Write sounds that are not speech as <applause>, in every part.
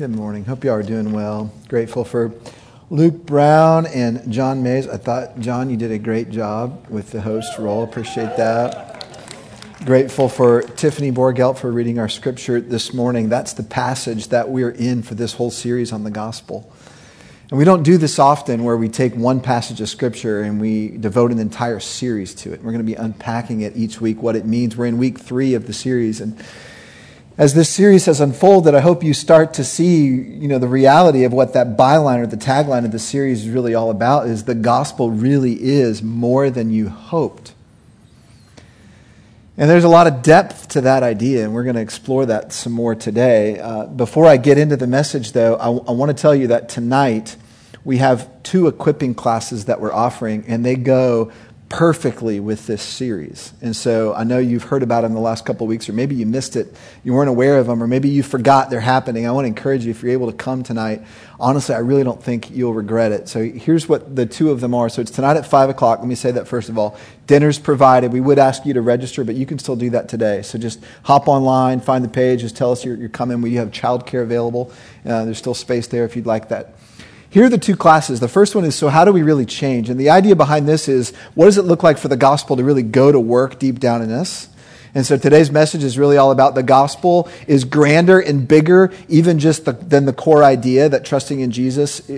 Good morning. Hope you are doing well. Grateful for Luke Brown and John Mays. I thought, John, you did a great job with the host role. Appreciate that. Grateful for Tiffany Borgelt for reading our scripture this morning. That's the passage that we're in for this whole series on the gospel. And we don't do this often where we take one passage of scripture and we devote an entire series to it. We're going to be unpacking it each week, what it means. We're in week three of the series. And as this series has unfolded, I hope you start to see, you know, the reality of what that byline or the tagline of the series is really all about is the gospel really is more than you hoped. And there's a lot of depth to that idea, and we're going to explore that some more today. Uh, before I get into the message, though, I, I want to tell you that tonight we have two equipping classes that we're offering, and they go perfectly with this series. And so I know you've heard about them the last couple weeks, or maybe you missed it, you weren't aware of them, or maybe you forgot they're happening. I want to encourage you if you're able to come tonight. Honestly, I really don't think you'll regret it. So here's what the two of them are. So it's tonight at 5 o'clock. Let me say that first of all. Dinner's provided. We would ask you to register, but you can still do that today. So just hop online, find the page, just tell us you're, you're coming. We have childcare available. Uh, there's still space there if you'd like that. Here are the two classes. The first one is so, how do we really change? And the idea behind this is what does it look like for the gospel to really go to work deep down in us? And so today's message is really all about the gospel is grander and bigger, even just the, than the core idea that trusting in Jesus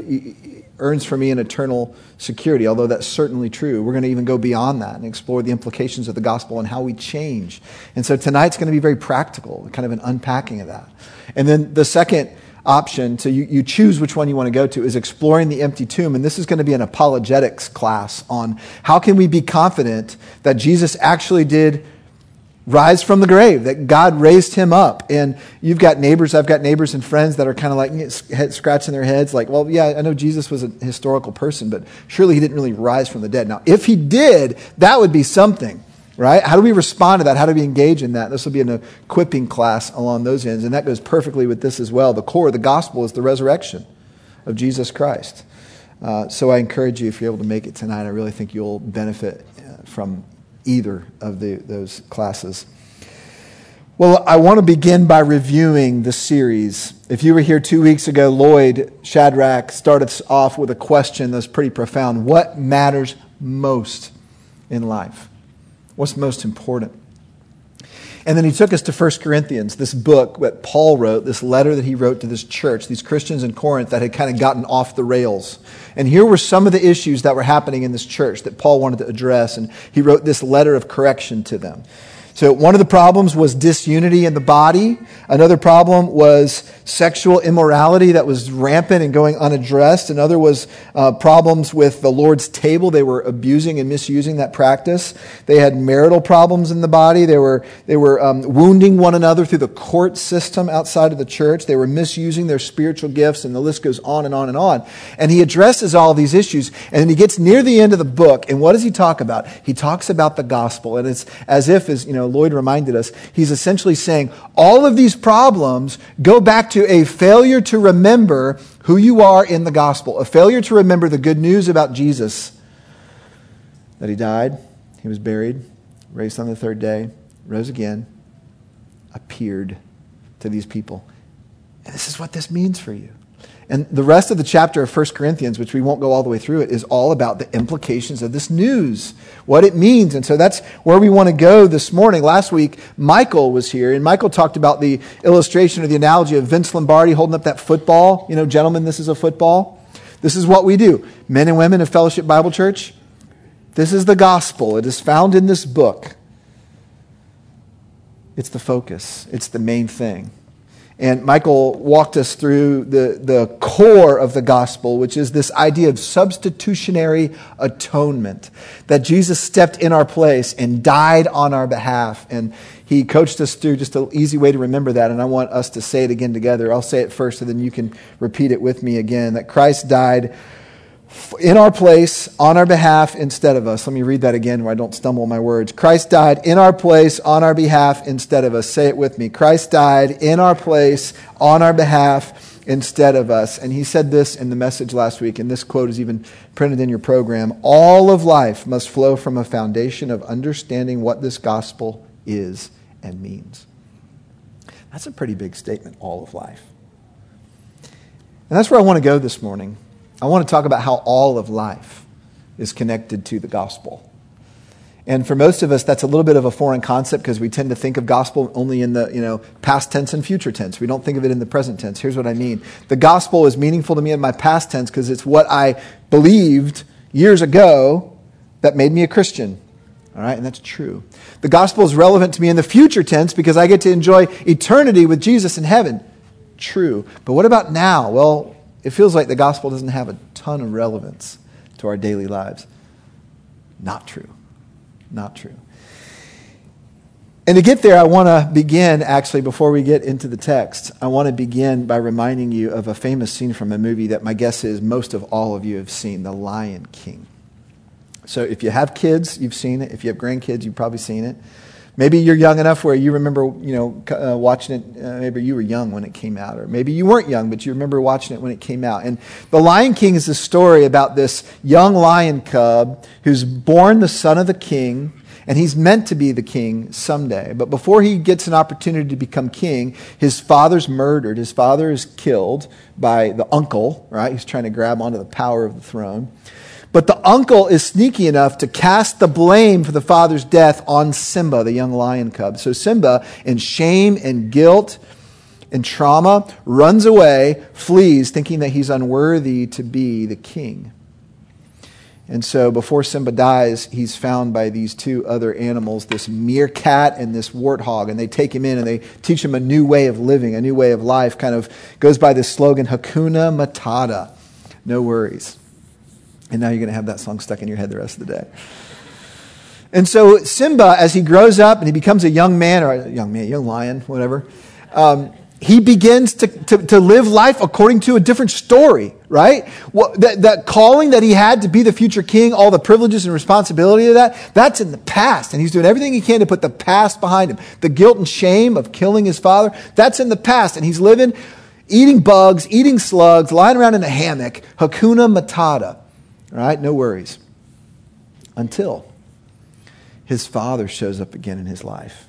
earns for me an eternal security, although that's certainly true. We're going to even go beyond that and explore the implications of the gospel and how we change. And so tonight's going to be very practical, kind of an unpacking of that. And then the second option so you, you choose which one you want to go to is exploring the empty tomb. And this is going to be an apologetics class on how can we be confident that jesus actually did rise from the grave that god raised him up. And you've got neighbors i've got neighbors and friends that are kind of like scratching their heads like well yeah i know jesus was a historical person but surely he didn't really rise from the dead. Now if he did that would be something right? How do we respond to that? How do we engage in that? This will be an equipping class along those ends, and that goes perfectly with this as well. The core of the gospel is the resurrection of Jesus Christ. Uh, so I encourage you, if you're able to make it tonight, I really think you'll benefit uh, from either of the, those classes. Well, I want to begin by reviewing the series. If you were here two weeks ago, Lloyd Shadrach started us off with a question that's pretty profound. What matters most in life? What's most important? And then he took us to 1 Corinthians, this book that Paul wrote, this letter that he wrote to this church, these Christians in Corinth that had kind of gotten off the rails. And here were some of the issues that were happening in this church that Paul wanted to address. And he wrote this letter of correction to them. So, one of the problems was disunity in the body. Another problem was sexual immorality that was rampant and going unaddressed. Another was uh, problems with the Lord's table. They were abusing and misusing that practice. They had marital problems in the body. They were, they were um, wounding one another through the court system outside of the church. They were misusing their spiritual gifts, and the list goes on and on and on. And he addresses all these issues. And then he gets near the end of the book, and what does he talk about? He talks about the gospel. And it's as if, as you know, Lloyd reminded us, he's essentially saying all of these problems go back to a failure to remember who you are in the gospel, a failure to remember the good news about Jesus that he died, he was buried, raised on the third day, rose again, appeared to these people. And this is what this means for you. And the rest of the chapter of 1 Corinthians, which we won't go all the way through it, is all about the implications of this news, what it means. And so that's where we want to go this morning. Last week, Michael was here, and Michael talked about the illustration or the analogy of Vince Lombardi holding up that football. You know, gentlemen, this is a football. This is what we do. Men and women of Fellowship Bible Church, this is the gospel. It is found in this book. It's the focus, it's the main thing. And Michael walked us through the, the core of the gospel, which is this idea of substitutionary atonement. That Jesus stepped in our place and died on our behalf. And he coached us through just an easy way to remember that. And I want us to say it again together. I'll say it first, and then you can repeat it with me again. That Christ died in our place, on our behalf, instead of us. Let me read that again where I don't stumble my words. Christ died in our place, on our behalf, instead of us. Say it with me. Christ died in our place, on our behalf, instead of us. And he said this in the message last week, and this quote is even printed in your program. All of life must flow from a foundation of understanding what this gospel is and means. That's a pretty big statement, all of life. And that's where I want to go this morning. I want to talk about how all of life is connected to the gospel. And for most of us, that's a little bit of a foreign concept because we tend to think of gospel only in the you know, past tense and future tense. We don't think of it in the present tense. Here's what I mean the gospel is meaningful to me in my past tense because it's what I believed years ago that made me a Christian. All right, and that's true. The gospel is relevant to me in the future tense because I get to enjoy eternity with Jesus in heaven. True. But what about now? Well, it feels like the gospel doesn't have a ton of relevance to our daily lives. Not true not true. And to get there, I want to begin, actually, before we get into the text, I want to begin by reminding you of a famous scene from a movie that my guess is most of all of you have seen The Lion King. So if you have kids, you've seen it. If you have grandkids, you've probably seen it. Maybe you're young enough where you remember, you know, uh, watching it. Uh, maybe you were young when it came out, or maybe you weren't young, but you remember watching it when it came out. And The Lion King is a story about this young lion cub who's born the son of the king, and he's meant to be the king someday. But before he gets an opportunity to become king, his father's murdered. His father is killed by the uncle, right? He's trying to grab onto the power of the throne. But the uncle is sneaky enough to cast the blame for the father's death on Simba, the young lion cub. So Simba, in shame and guilt and trauma, runs away, flees, thinking that he's unworthy to be the king. And so before Simba dies, he's found by these two other animals, this meerkat and this warthog. And they take him in and they teach him a new way of living, a new way of life. Kind of goes by this slogan, Hakuna Matata. No worries. And now you're going to have that song stuck in your head the rest of the day. And so Simba, as he grows up and he becomes a young man, or a young man, young lion, whatever, um, he begins to, to, to, live life according to a different story, right? That, that calling that he had to be the future king, all the privileges and responsibility of that, that's in the past. And he's doing everything he can to put the past behind him. The guilt and shame of killing his father, that's in the past. And he's living, eating bugs, eating slugs, lying around in a hammock, Hakuna Matata. Right? No worries. Until his father shows up again in his life.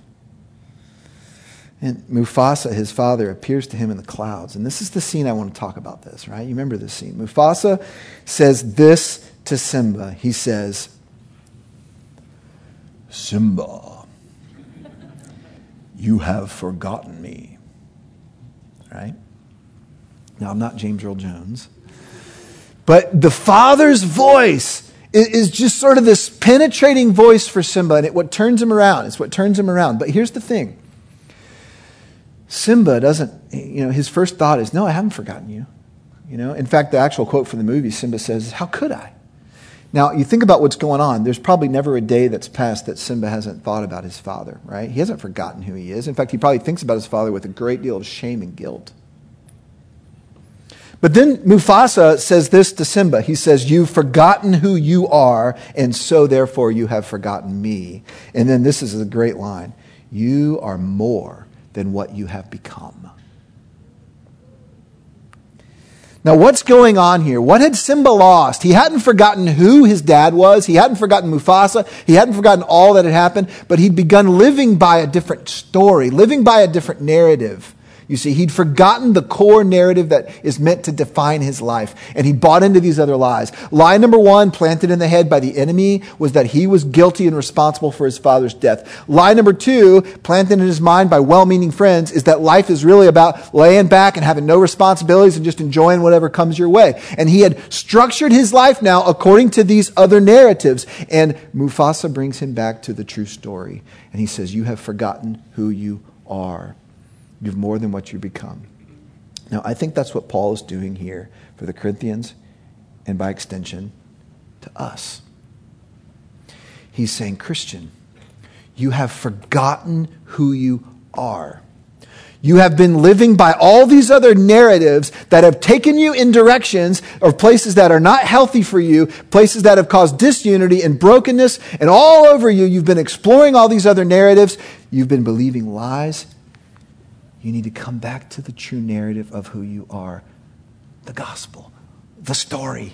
And Mufasa, his father, appears to him in the clouds. And this is the scene I want to talk about this, right? You remember this scene. Mufasa says this to Simba. He says, Simba, you have forgotten me. Right? Now, I'm not James Earl Jones. But the father's voice is just sort of this penetrating voice for Simba, and it what turns him around. It's what turns him around. But here's the thing Simba doesn't, you know, his first thought is, No, I haven't forgotten you. You know, in fact, the actual quote from the movie, Simba says, How could I? Now, you think about what's going on. There's probably never a day that's passed that Simba hasn't thought about his father, right? He hasn't forgotten who he is. In fact, he probably thinks about his father with a great deal of shame and guilt. But then Mufasa says this to Simba. He says, You've forgotten who you are, and so therefore you have forgotten me. And then this is a great line You are more than what you have become. Now, what's going on here? What had Simba lost? He hadn't forgotten who his dad was. He hadn't forgotten Mufasa. He hadn't forgotten all that had happened, but he'd begun living by a different story, living by a different narrative. You see, he'd forgotten the core narrative that is meant to define his life, and he bought into these other lies. Lie number one, planted in the head by the enemy, was that he was guilty and responsible for his father's death. Lie number two, planted in his mind by well meaning friends, is that life is really about laying back and having no responsibilities and just enjoying whatever comes your way. And he had structured his life now according to these other narratives. And Mufasa brings him back to the true story. And he says, You have forgotten who you are. You've more than what you become. Now, I think that's what Paul is doing here for the Corinthians and by extension to us. He's saying, Christian, you have forgotten who you are. You have been living by all these other narratives that have taken you in directions or places that are not healthy for you, places that have caused disunity and brokenness, and all over you, you've been exploring all these other narratives. You've been believing lies you need to come back to the true narrative of who you are the gospel, the story.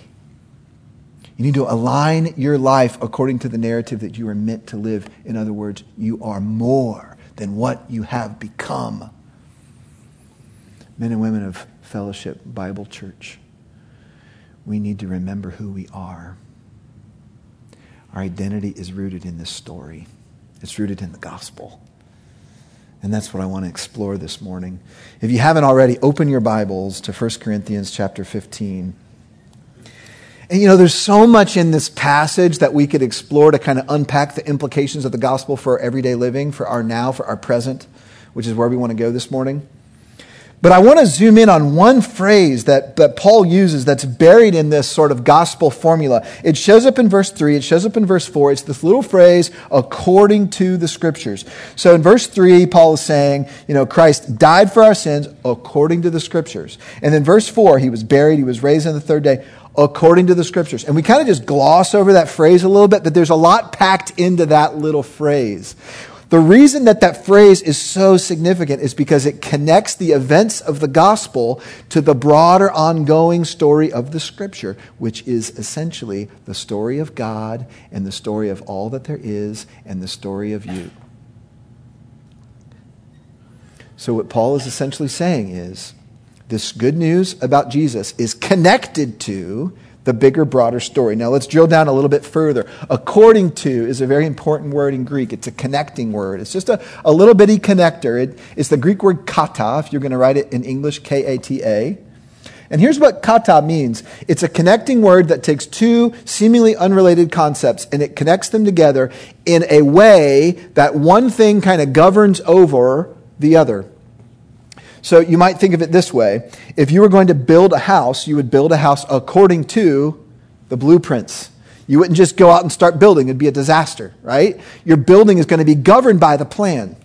You need to align your life according to the narrative that you are meant to live. In other words, you are more than what you have become. Men and women of Fellowship Bible Church, we need to remember who we are. Our identity is rooted in this story, it's rooted in the gospel. And that's what I want to explore this morning. If you haven't already, open your Bibles to 1 Corinthians chapter 15. And you know, there's so much in this passage that we could explore to kind of unpack the implications of the gospel for our everyday living, for our now, for our present, which is where we want to go this morning. But I want to zoom in on one phrase that, that Paul uses that's buried in this sort of gospel formula. It shows up in verse 3, it shows up in verse 4. It's this little phrase, according to the scriptures. So in verse 3, Paul is saying, you know, Christ died for our sins according to the scriptures. And then verse 4, he was buried, he was raised on the third day according to the scriptures. And we kind of just gloss over that phrase a little bit, but there's a lot packed into that little phrase. The reason that that phrase is so significant is because it connects the events of the gospel to the broader ongoing story of the scripture, which is essentially the story of God and the story of all that there is and the story of you. So, what Paul is essentially saying is this good news about Jesus is connected to the bigger, broader story. Now let's drill down a little bit further. According to is a very important word in Greek. It's a connecting word. It's just a, a little bitty connector. It, it's the Greek word kata, if you're going to write it in English, K A T A. And here's what kata means it's a connecting word that takes two seemingly unrelated concepts and it connects them together in a way that one thing kind of governs over the other. So you might think of it this way if you were going to build a house, you would build a house according to the blueprints. You wouldn't just go out and start building, it'd be a disaster, right? Your building is going to be governed by the plan.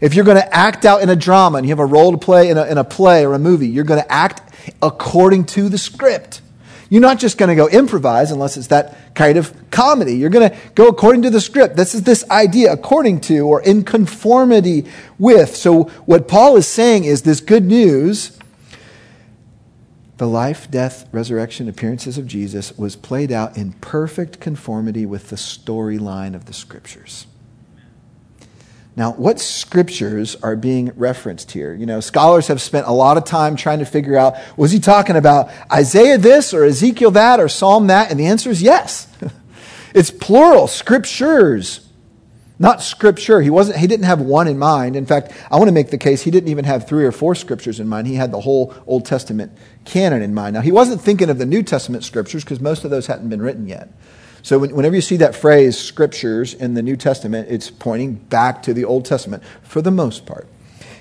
If you're going to act out in a drama and you have a role to play in a, in a play or a movie, you're going to act according to the script. You're not just going to go improvise unless it's that kind of comedy. You're going to go according to the script. This is this idea according to or in conformity with. So, what Paul is saying is this good news the life, death, resurrection, appearances of Jesus was played out in perfect conformity with the storyline of the scriptures. Now, what scriptures are being referenced here? You know, scholars have spent a lot of time trying to figure out was he talking about Isaiah this or Ezekiel that or Psalm that? And the answer is yes. <laughs> it's plural, scriptures, not scripture. He wasn't he didn't have one in mind. In fact, I want to make the case he didn't even have three or four scriptures in mind. He had the whole Old Testament canon in mind. Now, he wasn't thinking of the New Testament scriptures because most of those hadn't been written yet. So whenever you see that phrase, scriptures, in the New Testament, it's pointing back to the Old Testament for the most part.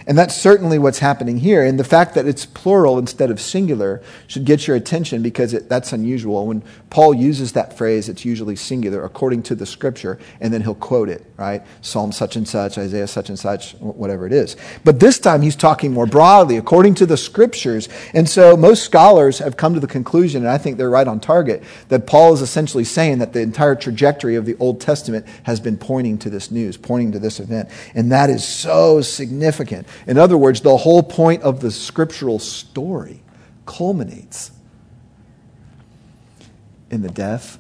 And that's certainly what's happening here. And the fact that it's plural instead of singular should get your attention because it, that's unusual. When Paul uses that phrase, it's usually singular according to the scripture, and then he'll quote it, right? Psalm such and such, Isaiah such and such, whatever it is. But this time he's talking more broadly, according to the scriptures. And so most scholars have come to the conclusion, and I think they're right on target, that Paul is essentially saying that the entire trajectory of the Old Testament has been pointing to this news, pointing to this event. And that is so significant. In other words, the whole point of the scriptural story culminates in the death,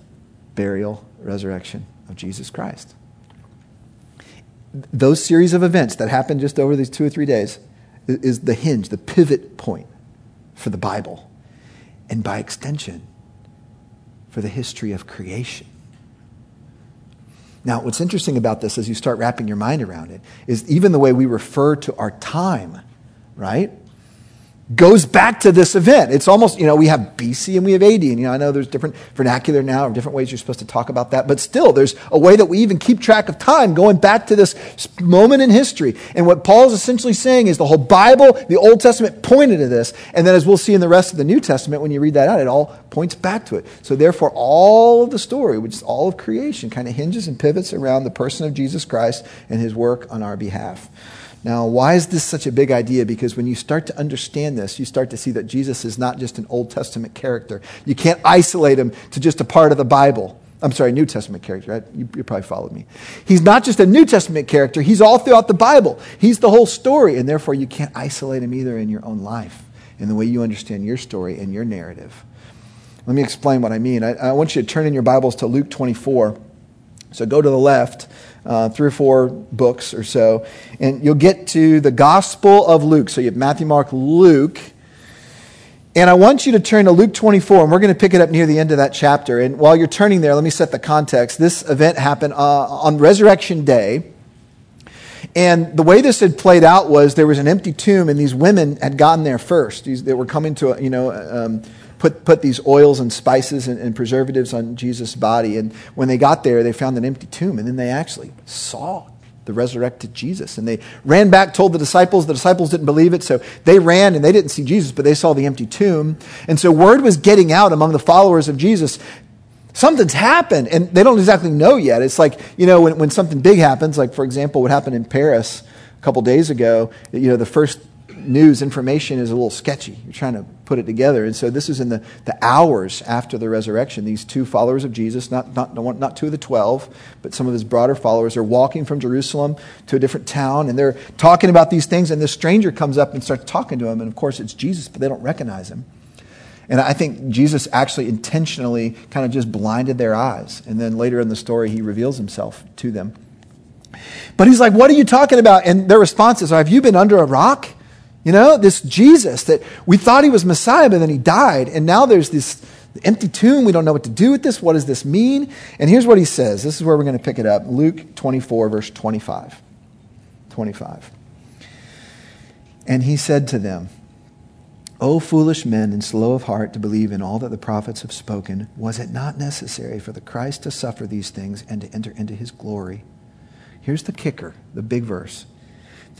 burial, resurrection of Jesus Christ. Those series of events that happened just over these two or three days is the hinge, the pivot point for the Bible, and by extension, for the history of creation. Now, what's interesting about this as you start wrapping your mind around it is even the way we refer to our time, right? Goes back to this event. It's almost, you know, we have BC and we have AD. And, you know, I know there's different vernacular now or different ways you're supposed to talk about that, but still, there's a way that we even keep track of time going back to this moment in history. And what Paul is essentially saying is the whole Bible, the Old Testament pointed to this. And then as we'll see in the rest of the New Testament, when you read that out, it all points back to it. So therefore, all of the story, which is all of creation, kind of hinges and pivots around the person of Jesus Christ and his work on our behalf. Now, why is this such a big idea? Because when you start to understand this, you start to see that Jesus is not just an Old Testament character. You can't isolate him to just a part of the Bible. I'm sorry, New Testament character. Right? You, you probably followed me. He's not just a New Testament character, he's all throughout the Bible. He's the whole story, and therefore you can't isolate him either in your own life, in the way you understand your story and your narrative. Let me explain what I mean. I, I want you to turn in your Bibles to Luke 24. So go to the left uh, three or four books or so, and you'll get to the Gospel of Luke. So you have Matthew, Mark, Luke. And I want you to turn to Luke 24, and we're going to pick it up near the end of that chapter. And while you're turning there, let me set the context. This event happened uh, on Resurrection Day. And the way this had played out was there was an empty tomb, and these women had gotten there first. These, they were coming to, you know, um, put, put these oils and spices and, and preservatives on Jesus' body. And when they got there, they found an empty tomb, and then they actually saw the resurrected Jesus. And they ran back, told the disciples. The disciples didn't believe it, so they ran and they didn't see Jesus, but they saw the empty tomb. And so word was getting out among the followers of Jesus something's happened and they don't exactly know yet it's like you know when, when something big happens like for example what happened in paris a couple days ago you know the first news information is a little sketchy you're trying to put it together and so this is in the, the hours after the resurrection these two followers of jesus not, not, not two of the twelve but some of his broader followers are walking from jerusalem to a different town and they're talking about these things and this stranger comes up and starts talking to them and of course it's jesus but they don't recognize him and I think Jesus actually intentionally kind of just blinded their eyes. And then later in the story, he reveals himself to them. But he's like, What are you talking about? And their response is, Have you been under a rock? You know, this Jesus that we thought he was Messiah, but then he died. And now there's this empty tomb. We don't know what to do with this. What does this mean? And here's what he says. This is where we're going to pick it up Luke 24, verse 25. 25. And he said to them, O foolish men and slow of heart to believe in all that the prophets have spoken, was it not necessary for the Christ to suffer these things and to enter into his glory? Here's the kicker, the big verse.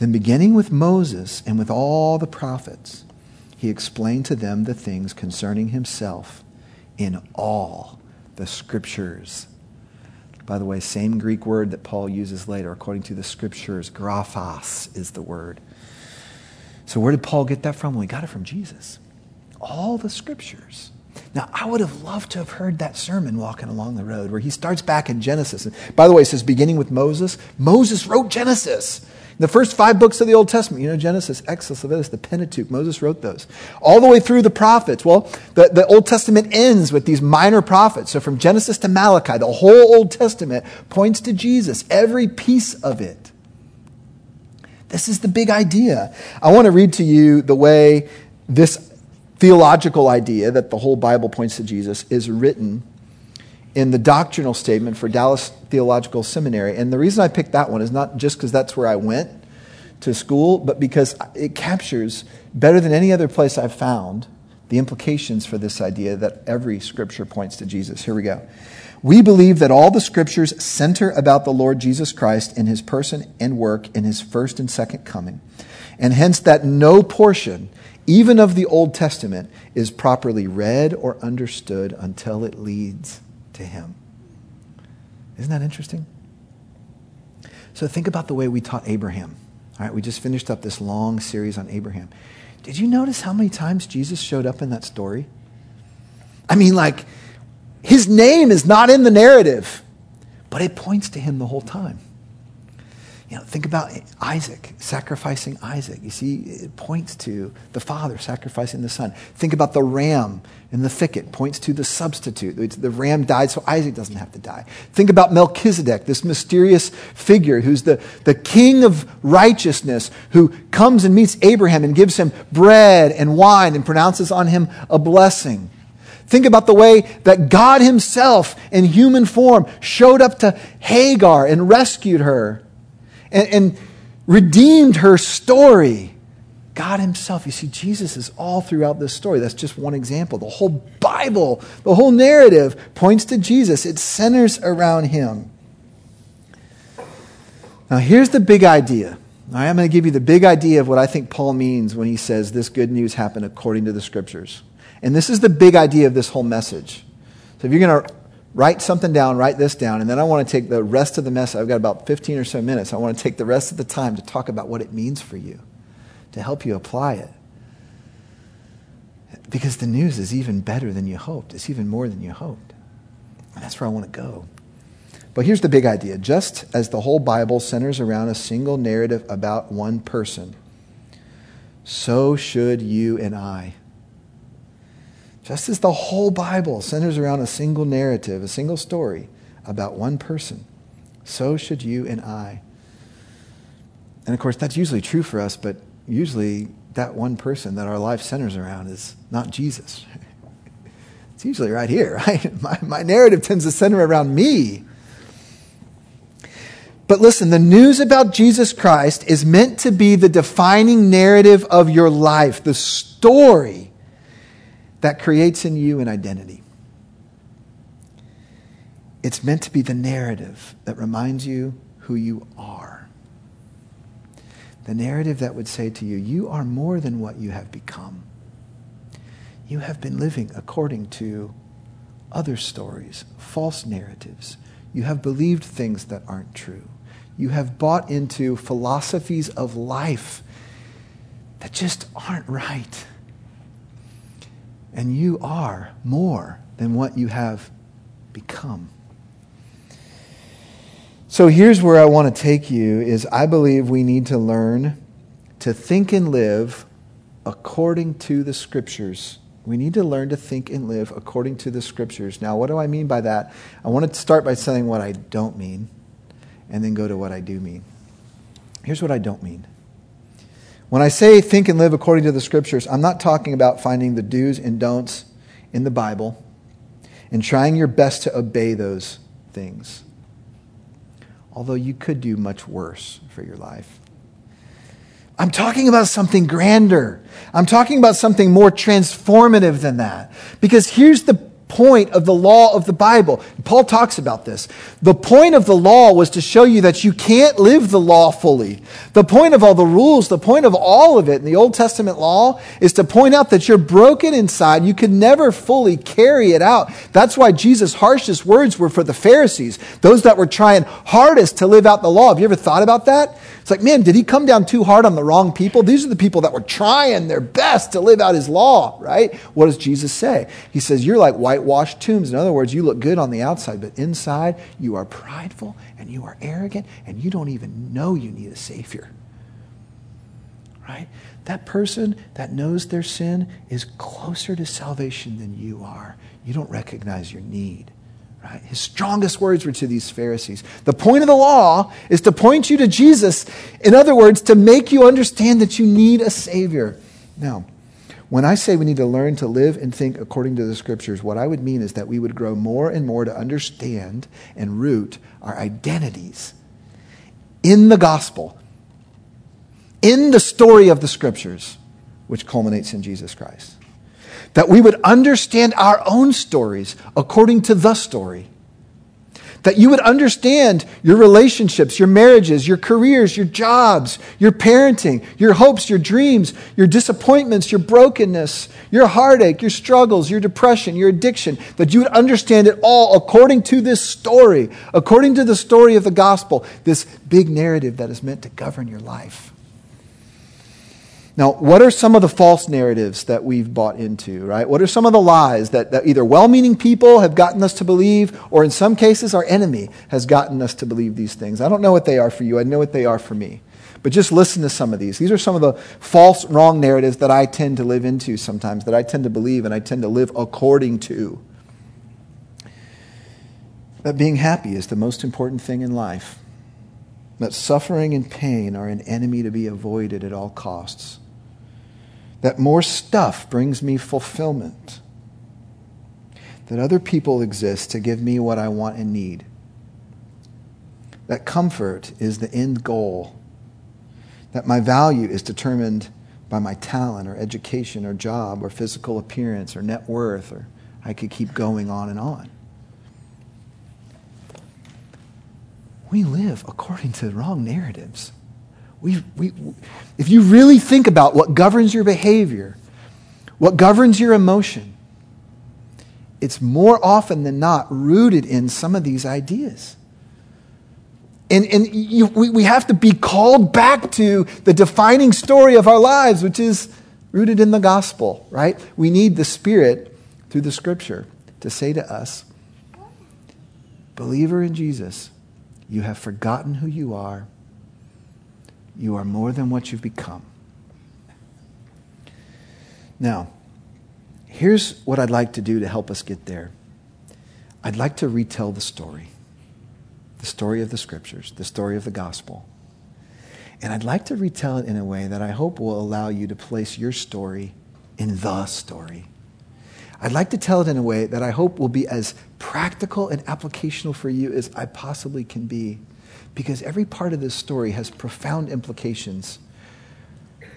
Then, beginning with Moses and with all the prophets, he explained to them the things concerning himself in all the scriptures. By the way, same Greek word that Paul uses later, according to the scriptures, graphos is the word. So, where did Paul get that from? Well, he got it from Jesus. All the scriptures. Now, I would have loved to have heard that sermon walking along the road where he starts back in Genesis. And by the way, it says beginning with Moses. Moses wrote Genesis. The first five books of the Old Testament, you know, Genesis, Exodus, Leviticus, the Pentateuch, Moses wrote those. All the way through the prophets. Well, the, the Old Testament ends with these minor prophets. So from Genesis to Malachi, the whole Old Testament points to Jesus, every piece of it. This is the big idea. I want to read to you the way this theological idea that the whole Bible points to Jesus is written in the doctrinal statement for Dallas Theological Seminary. And the reason I picked that one is not just because that's where I went to school, but because it captures better than any other place I've found the implications for this idea that every scripture points to Jesus. Here we go. We believe that all the scriptures center about the Lord Jesus Christ in his person and work in his first and second coming, and hence that no portion, even of the Old Testament, is properly read or understood until it leads to him. Isn't that interesting? So think about the way we taught Abraham. All right, we just finished up this long series on Abraham. Did you notice how many times Jesus showed up in that story? I mean, like, his name is not in the narrative, but it points to him the whole time. You know, think about Isaac, sacrificing Isaac. You see, it points to the father sacrificing the son. Think about the ram in the thicket, points to the substitute. The ram died so Isaac doesn't have to die. Think about Melchizedek, this mysterious figure who's the, the king of righteousness, who comes and meets Abraham and gives him bread and wine and pronounces on him a blessing. Think about the way that God Himself in human form showed up to Hagar and rescued her and, and redeemed her story. God Himself. You see, Jesus is all throughout this story. That's just one example. The whole Bible, the whole narrative points to Jesus, it centers around Him. Now, here's the big idea. I'm going to give you the big idea of what I think Paul means when he says this good news happened according to the Scriptures. And this is the big idea of this whole message. So if you're going to write something down, write this down, and then I want to take the rest of the message. I've got about 15 or so minutes. I want to take the rest of the time to talk about what it means for you, to help you apply it. Because the news is even better than you hoped, it's even more than you hoped. And that's where I want to go. But here's the big idea just as the whole Bible centers around a single narrative about one person, so should you and I. Just as the whole Bible centers around a single narrative, a single story about one person, so should you and I. And of course, that's usually true for us, but usually that one person that our life centers around is not Jesus. <laughs> It's usually right here, <laughs> right? My, my narrative tends to center around me. But listen, the news about Jesus Christ is meant to be the defining narrative of your life, the story that creates in you an identity. It's meant to be the narrative that reminds you who you are. The narrative that would say to you, you are more than what you have become. You have been living according to other stories, false narratives. You have believed things that aren't true you have bought into philosophies of life that just aren't right. And you are more than what you have become. So here's where I want to take you is I believe we need to learn to think and live according to the scriptures. We need to learn to think and live according to the scriptures. Now, what do I mean by that? I want to start by saying what I don't mean and then go to what I do mean. Here's what I don't mean. When I say think and live according to the scriptures, I'm not talking about finding the do's and don'ts in the Bible and trying your best to obey those things. Although you could do much worse for your life. I'm talking about something grander. I'm talking about something more transformative than that. Because here's the point of the law of the Bible. Paul talks about this. The point of the law was to show you that you can't live the law fully. The point of all the rules, the point of all of it in the Old Testament law is to point out that you're broken inside. You can never fully carry it out. That's why Jesus' harshest words were for the Pharisees, those that were trying hardest to live out the law. Have you ever thought about that? It's like, man, did he come down too hard on the wrong people? These are the people that were trying their best to live out his law, right? What does Jesus say? He says, You're like whitewashed tombs. In other words, you look good on the outside, but inside you are prideful and you are arrogant and you don't even know you need a Savior. Right? That person that knows their sin is closer to salvation than you are. You don't recognize your need. Right? His strongest words were to these Pharisees. The point of the law is to point you to Jesus. In other words, to make you understand that you need a Savior. Now, when I say we need to learn to live and think according to the Scriptures, what I would mean is that we would grow more and more to understand and root our identities in the gospel, in the story of the Scriptures, which culminates in Jesus Christ that we would understand our own stories according to the story. That you would understand your relationships, your marriages, your careers, your jobs, your parenting, your hopes, your dreams, your disappointments, your brokenness, your heartache, your struggles, your depression, your addiction. That you would understand it all according to this story, according to the story of the gospel, this big narrative that is meant to govern your life. Now, what are some of the false narratives that we've bought into, right? What are some of the lies that, that either well meaning people have gotten us to believe, or in some cases, our enemy has gotten us to believe these things? I don't know what they are for you, I know what they are for me. But just listen to some of these. These are some of the false, wrong narratives that I tend to live into sometimes, that I tend to believe and I tend to live according to. That being happy is the most important thing in life. That suffering and pain are an enemy to be avoided at all costs. That more stuff brings me fulfillment, that other people exist to give me what I want and need, that comfort is the end goal, that my value is determined by my talent or education or job or physical appearance or net worth, or I could keep going on and on. We live according to wrong narratives. We, we, if you really think about what governs your behavior, what governs your emotion, it's more often than not rooted in some of these ideas. And, and you, we, we have to be called back to the defining story of our lives, which is rooted in the gospel, right? We need the Spirit through the scripture to say to us, believer in Jesus, you have forgotten who you are you are more than what you've become. Now, here's what I'd like to do to help us get there I'd like to retell the story the story of the scriptures, the story of the gospel. And I'd like to retell it in a way that I hope will allow you to place your story in the story. I'd like to tell it in a way that I hope will be as practical and applicational for you as I possibly can be. Because every part of this story has profound implications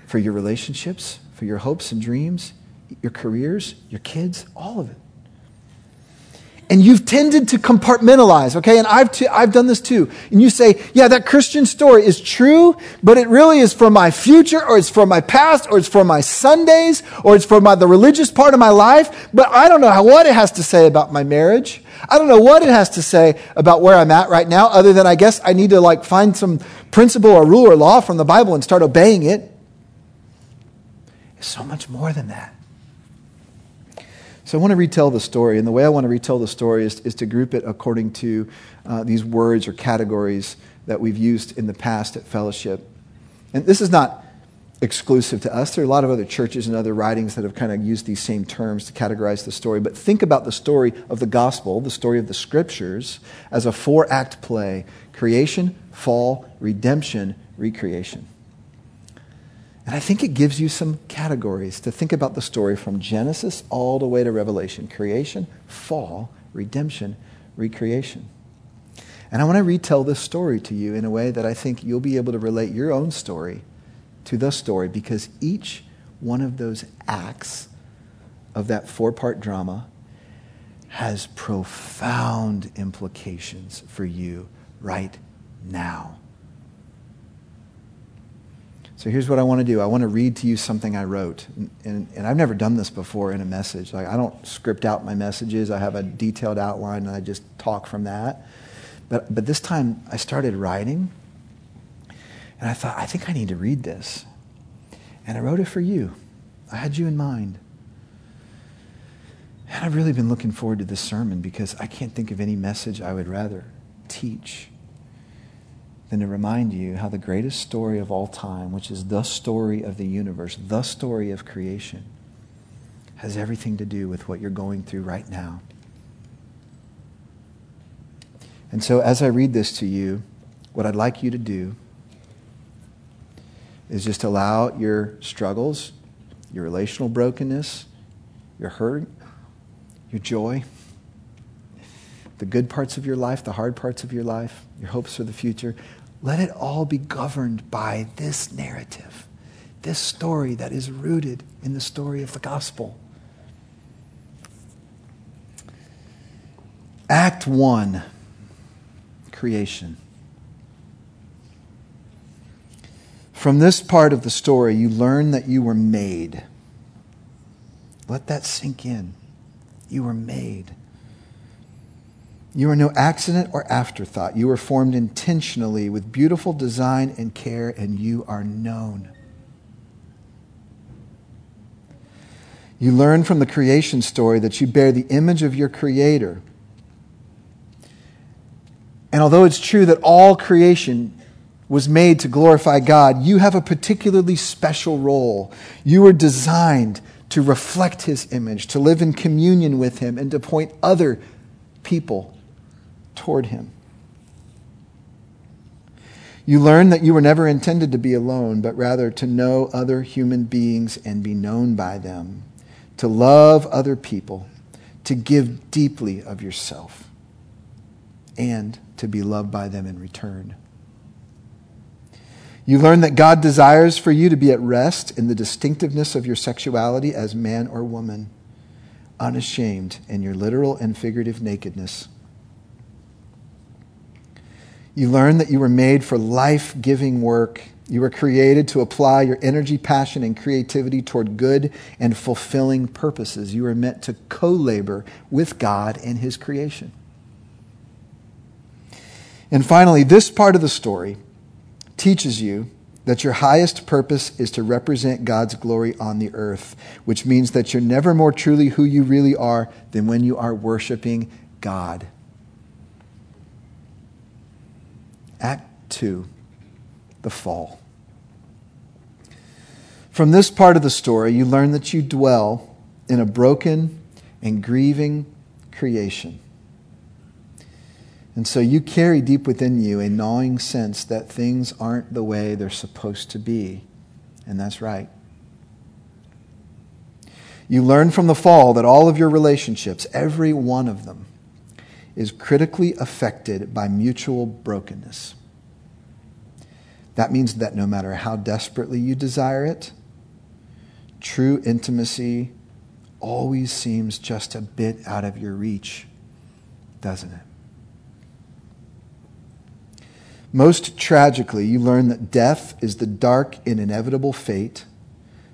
for your relationships, for your hopes and dreams, your careers, your kids, all of it. And you've tended to compartmentalize, okay? And I've, t- I've done this too. And you say, yeah, that Christian story is true, but it really is for my future, or it's for my past, or it's for my Sundays, or it's for my, the religious part of my life. But I don't know how, what it has to say about my marriage. I don't know what it has to say about where I'm at right now, other than I guess I need to like find some principle or rule or law from the Bible and start obeying it. It's so much more than that. So I want to retell the story, and the way I want to retell the story is, is to group it according to uh, these words or categories that we've used in the past at fellowship. And this is not exclusive to us. There are a lot of other churches and other writings that have kind of used these same terms to categorize the story. But think about the story of the gospel, the story of the scriptures, as a four act play creation, fall, redemption, recreation. And I think it gives you some categories to think about the story from Genesis all the way to Revelation creation, fall, redemption, recreation. And I want to retell this story to you in a way that I think you'll be able to relate your own story to the story because each one of those acts of that four part drama has profound implications for you right now. So here's what I want to do. I want to read to you something I wrote. And, and, and, I've never done this before in a message. Like I don't script out my messages. I have a detailed outline and I just talk from that. But, but this time I started writing and I thought, I think I need to read this. And I wrote it for you. I had you in mind. And I've really been looking forward to this sermon because I can't think of any message I would rather teach than to remind you how the greatest story of all time, which is the story of the universe, the story of creation, has everything to do with what you're going through right now. And so, as I read this to you, what I'd like you to do is just allow your struggles, your relational brokenness, your hurt, your joy, the good parts of your life, the hard parts of your life, your hopes for the future, let it all be governed by this narrative, this story that is rooted in the story of the gospel. Act 1 Creation. From this part of the story, you learn that you were made. Let that sink in. You were made. You are no accident or afterthought. You were formed intentionally with beautiful design and care, and you are known. You learn from the creation story that you bear the image of your Creator. And although it's true that all creation was made to glorify God, you have a particularly special role. You were designed to reflect His image, to live in communion with Him, and to point other people toward him. You learn that you were never intended to be alone, but rather to know other human beings and be known by them, to love other people, to give deeply of yourself, and to be loved by them in return. You learn that God desires for you to be at rest in the distinctiveness of your sexuality as man or woman, unashamed in your literal and figurative nakedness you learn that you were made for life giving work. You were created to apply your energy, passion, and creativity toward good and fulfilling purposes. You were meant to co labor with God and His creation. And finally, this part of the story teaches you that your highest purpose is to represent God's glory on the earth, which means that you're never more truly who you really are than when you are worshiping God. Act 2 The Fall. From this part of the story, you learn that you dwell in a broken and grieving creation. And so you carry deep within you a gnawing sense that things aren't the way they're supposed to be. And that's right. You learn from the fall that all of your relationships, every one of them, is critically affected by mutual brokenness. That means that no matter how desperately you desire it, true intimacy always seems just a bit out of your reach, doesn't it? Most tragically, you learn that death is the dark and inevitable fate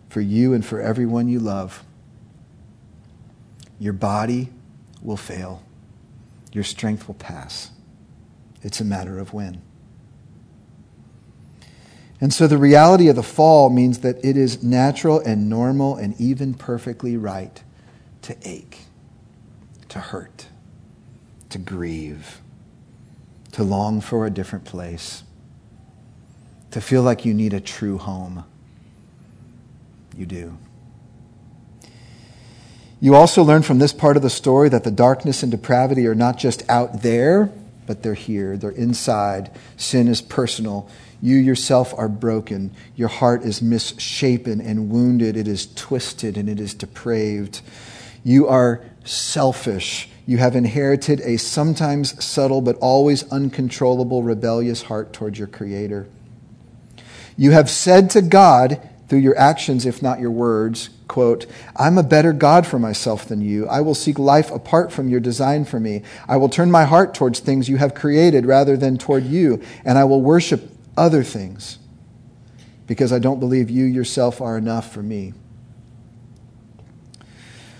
for you and for everyone you love. Your body will fail, your strength will pass. It's a matter of when. And so the reality of the fall means that it is natural and normal and even perfectly right to ache, to hurt, to grieve, to long for a different place, to feel like you need a true home. You do. You also learn from this part of the story that the darkness and depravity are not just out there, but they're here. They're inside. Sin is personal. You yourself are broken. Your heart is misshapen and wounded. It is twisted and it is depraved. You are selfish. You have inherited a sometimes subtle but always uncontrollable rebellious heart towards your Creator. You have said to God through your actions, if not your words, quote, I'm a better God for myself than you. I will seek life apart from your design for me. I will turn my heart towards things you have created rather than toward you, and I will worship other things because I don't believe you yourself are enough for me.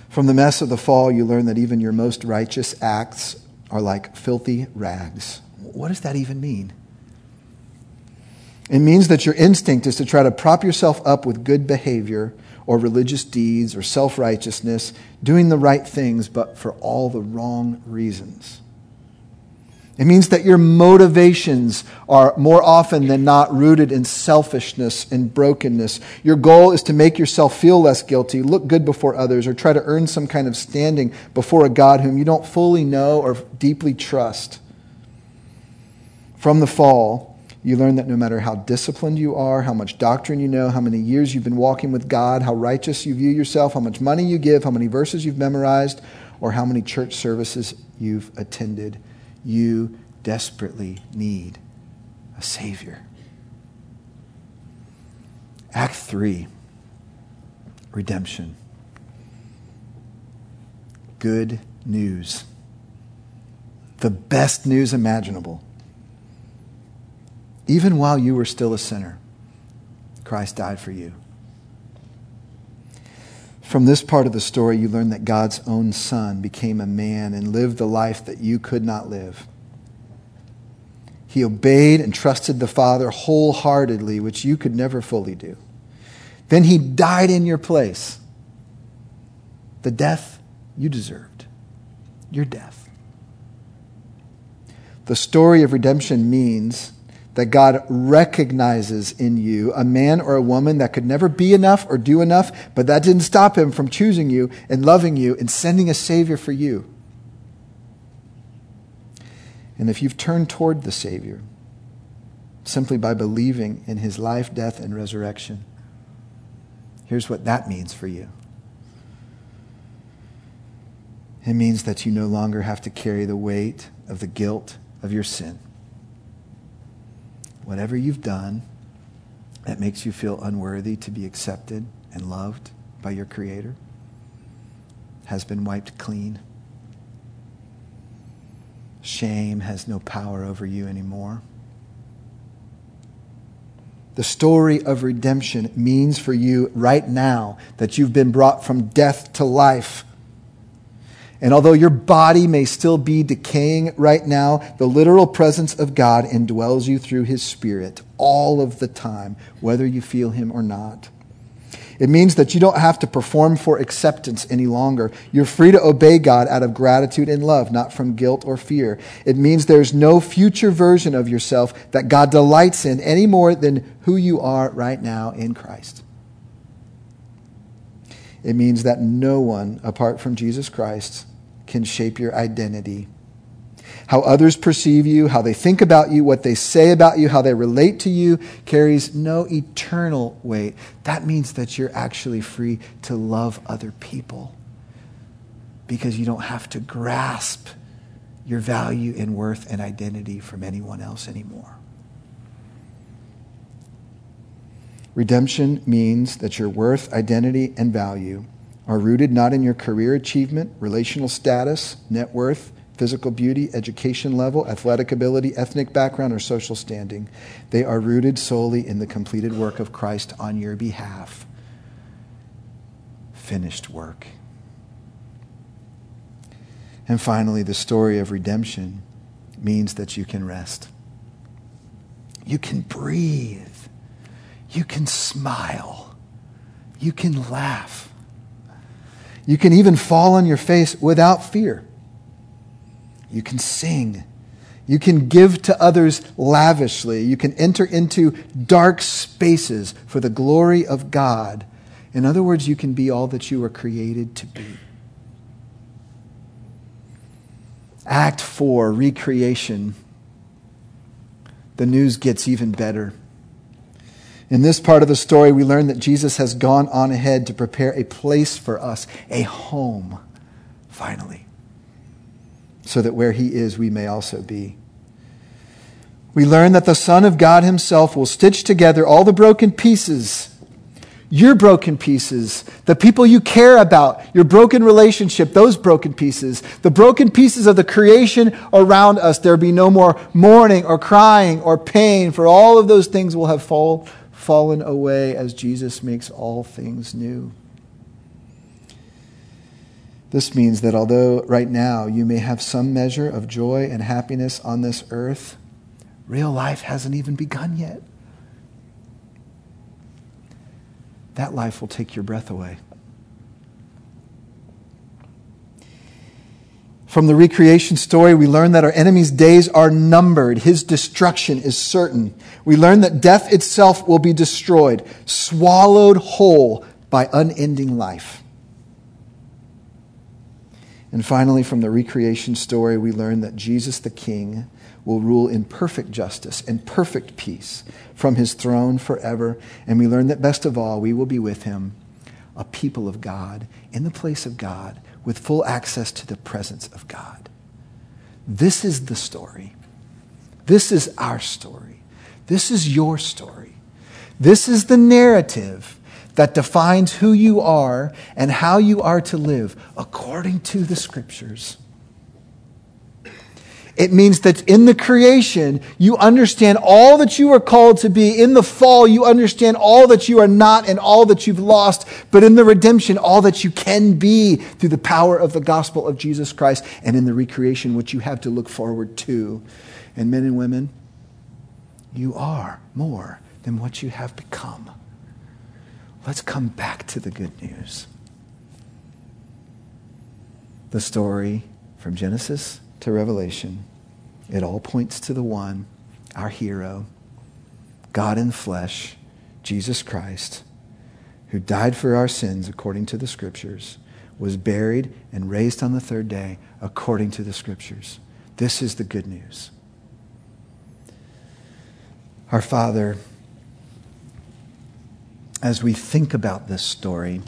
From the mess of the fall, you learn that even your most righteous acts are like filthy rags. What does that even mean? It means that your instinct is to try to prop yourself up with good behavior or religious deeds or self righteousness, doing the right things, but for all the wrong reasons. It means that your motivations are more often than not rooted in selfishness and brokenness. Your goal is to make yourself feel less guilty, look good before others, or try to earn some kind of standing before a God whom you don't fully know or deeply trust. From the fall, you learn that no matter how disciplined you are, how much doctrine you know, how many years you've been walking with God, how righteous you view yourself, how much money you give, how many verses you've memorized, or how many church services you've attended you desperately need a Savior. Act 3 Redemption. Good news. The best news imaginable. Even while you were still a sinner, Christ died for you. From this part of the story, you learn that God's own Son became a man and lived the life that you could not live. He obeyed and trusted the Father wholeheartedly, which you could never fully do. Then he died in your place. The death you deserved. Your death. The story of redemption means that God recognizes in you a man or a woman that could never be enough or do enough, but that didn't stop him from choosing you and loving you and sending a Savior for you. And if you've turned toward the Savior simply by believing in his life, death, and resurrection, here's what that means for you. It means that you no longer have to carry the weight of the guilt of your sin whatever you've done that makes you feel unworthy to be accepted and loved by your Creator has been wiped clean. Shame has no power over you anymore. The story of redemption means for you right now that you've been brought from death to life and although your body may still be decaying right now, the literal presence of God indwells you through his spirit all of the time, whether you feel him or not. It means that you don't have to perform for acceptance any longer. You're free to obey God out of gratitude and love, not from guilt or fear. It means there's no future version of yourself that God delights in any more than who you are right now in Christ. It means that no one apart from Jesus Christ can shape your identity. How others perceive you, how they think about you, what they say about you, how they relate to you carries no eternal weight. That means that you're actually free to love other people because you don't have to grasp your value and worth and identity from anyone else anymore. Redemption means that your worth, identity, and value are rooted not in your career achievement, relational status, net worth, physical beauty, education level, athletic ability, ethnic background, or social standing. They are rooted solely in the completed work of Christ on your behalf. Finished work. And finally, the story of redemption means that you can rest. You can breathe. You can smile. You can laugh. You can even fall on your face without fear. You can sing. You can give to others lavishly. You can enter into dark spaces for the glory of God. In other words, you can be all that you were created to be. Act 4, recreation. The news gets even better. In this part of the story, we learn that Jesus has gone on ahead to prepare a place for us, a home, finally so that where he is, we may also be. We learn that the Son of God himself will stitch together all the broken pieces, your broken pieces, the people you care about, your broken relationship, those broken pieces, the broken pieces of the creation around us. There'll be no more mourning or crying or pain, for all of those things will have fall, fallen away as Jesus makes all things new. This means that although right now you may have some measure of joy and happiness on this earth, real life hasn't even begun yet. That life will take your breath away. From the recreation story, we learn that our enemy's days are numbered. His destruction is certain. We learn that death itself will be destroyed, swallowed whole by unending life. And finally, from the recreation story, we learn that Jesus the King will rule in perfect justice and perfect peace from his throne forever. And we learn that best of all, we will be with him, a people of God, in the place of God, with full access to the presence of God. This is the story. This is our story. This is your story. This is the narrative that defines who you are and how you are to live according to the scriptures. It means that in the creation, you understand all that you are called to be. In the fall, you understand all that you are not and all that you've lost. But in the redemption, all that you can be through the power of the gospel of Jesus Christ. And in the recreation, what you have to look forward to. And men and women, you are more than what you have become. Let's come back to the good news. The story from Genesis to Revelation, it all points to the one, our hero, God in flesh, Jesus Christ, who died for our sins according to the Scriptures, was buried and raised on the third day according to the Scriptures. This is the good news. Our Father, as we think about this story,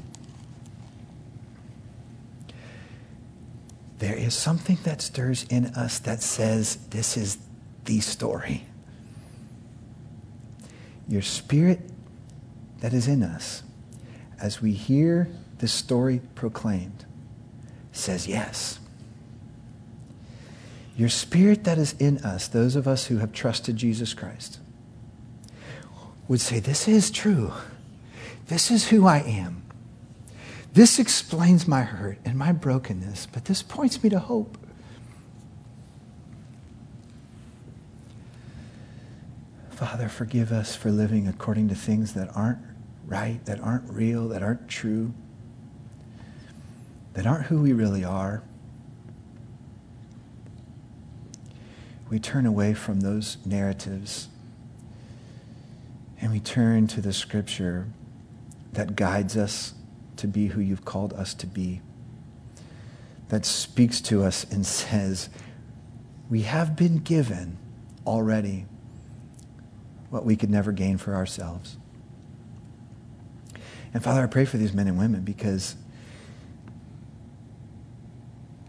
there is something that stirs in us that says this is the story. Your spirit that is in us, as we hear this story proclaimed, says yes. Your spirit that is in us, those of us who have trusted Jesus Christ, would say, This is true. This is who I am. This explains my hurt and my brokenness, but this points me to hope. Father, forgive us for living according to things that aren't right, that aren't real, that aren't true, that aren't who we really are. We turn away from those narratives and we turn to the scripture that guides us to be who you've called us to be, that speaks to us and says, we have been given already what we could never gain for ourselves. And Father, I pray for these men and women because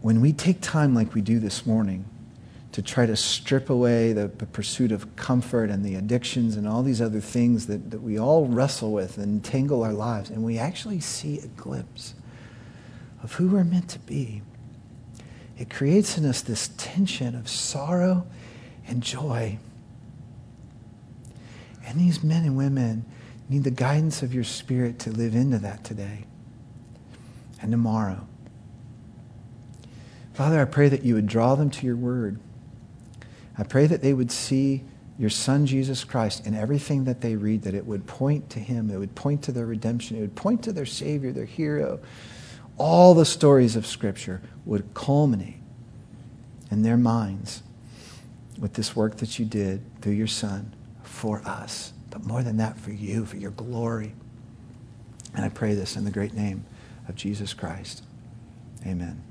when we take time like we do this morning to try to strip away the, the, pursuit of comfort and the addictions and all these other things that, that we all wrestle with and entangle our lives, and we actually see a glimpse of who we're meant to be, it creates in us this tension of sorrow and joy. And these men and women need the guidance of your Spirit to live into that today and tomorrow. Father, I pray that you would draw them to your word. I pray that they would see your Son, Jesus Christ, in everything that they read, that it would point to him, it would point to their redemption, it would point to their Savior, their hero. All the stories of Scripture would culminate in their minds with this work that you did through your Son for us, but more than that, for you, for your glory. And I pray this in the great name of Jesus Christ. Amen.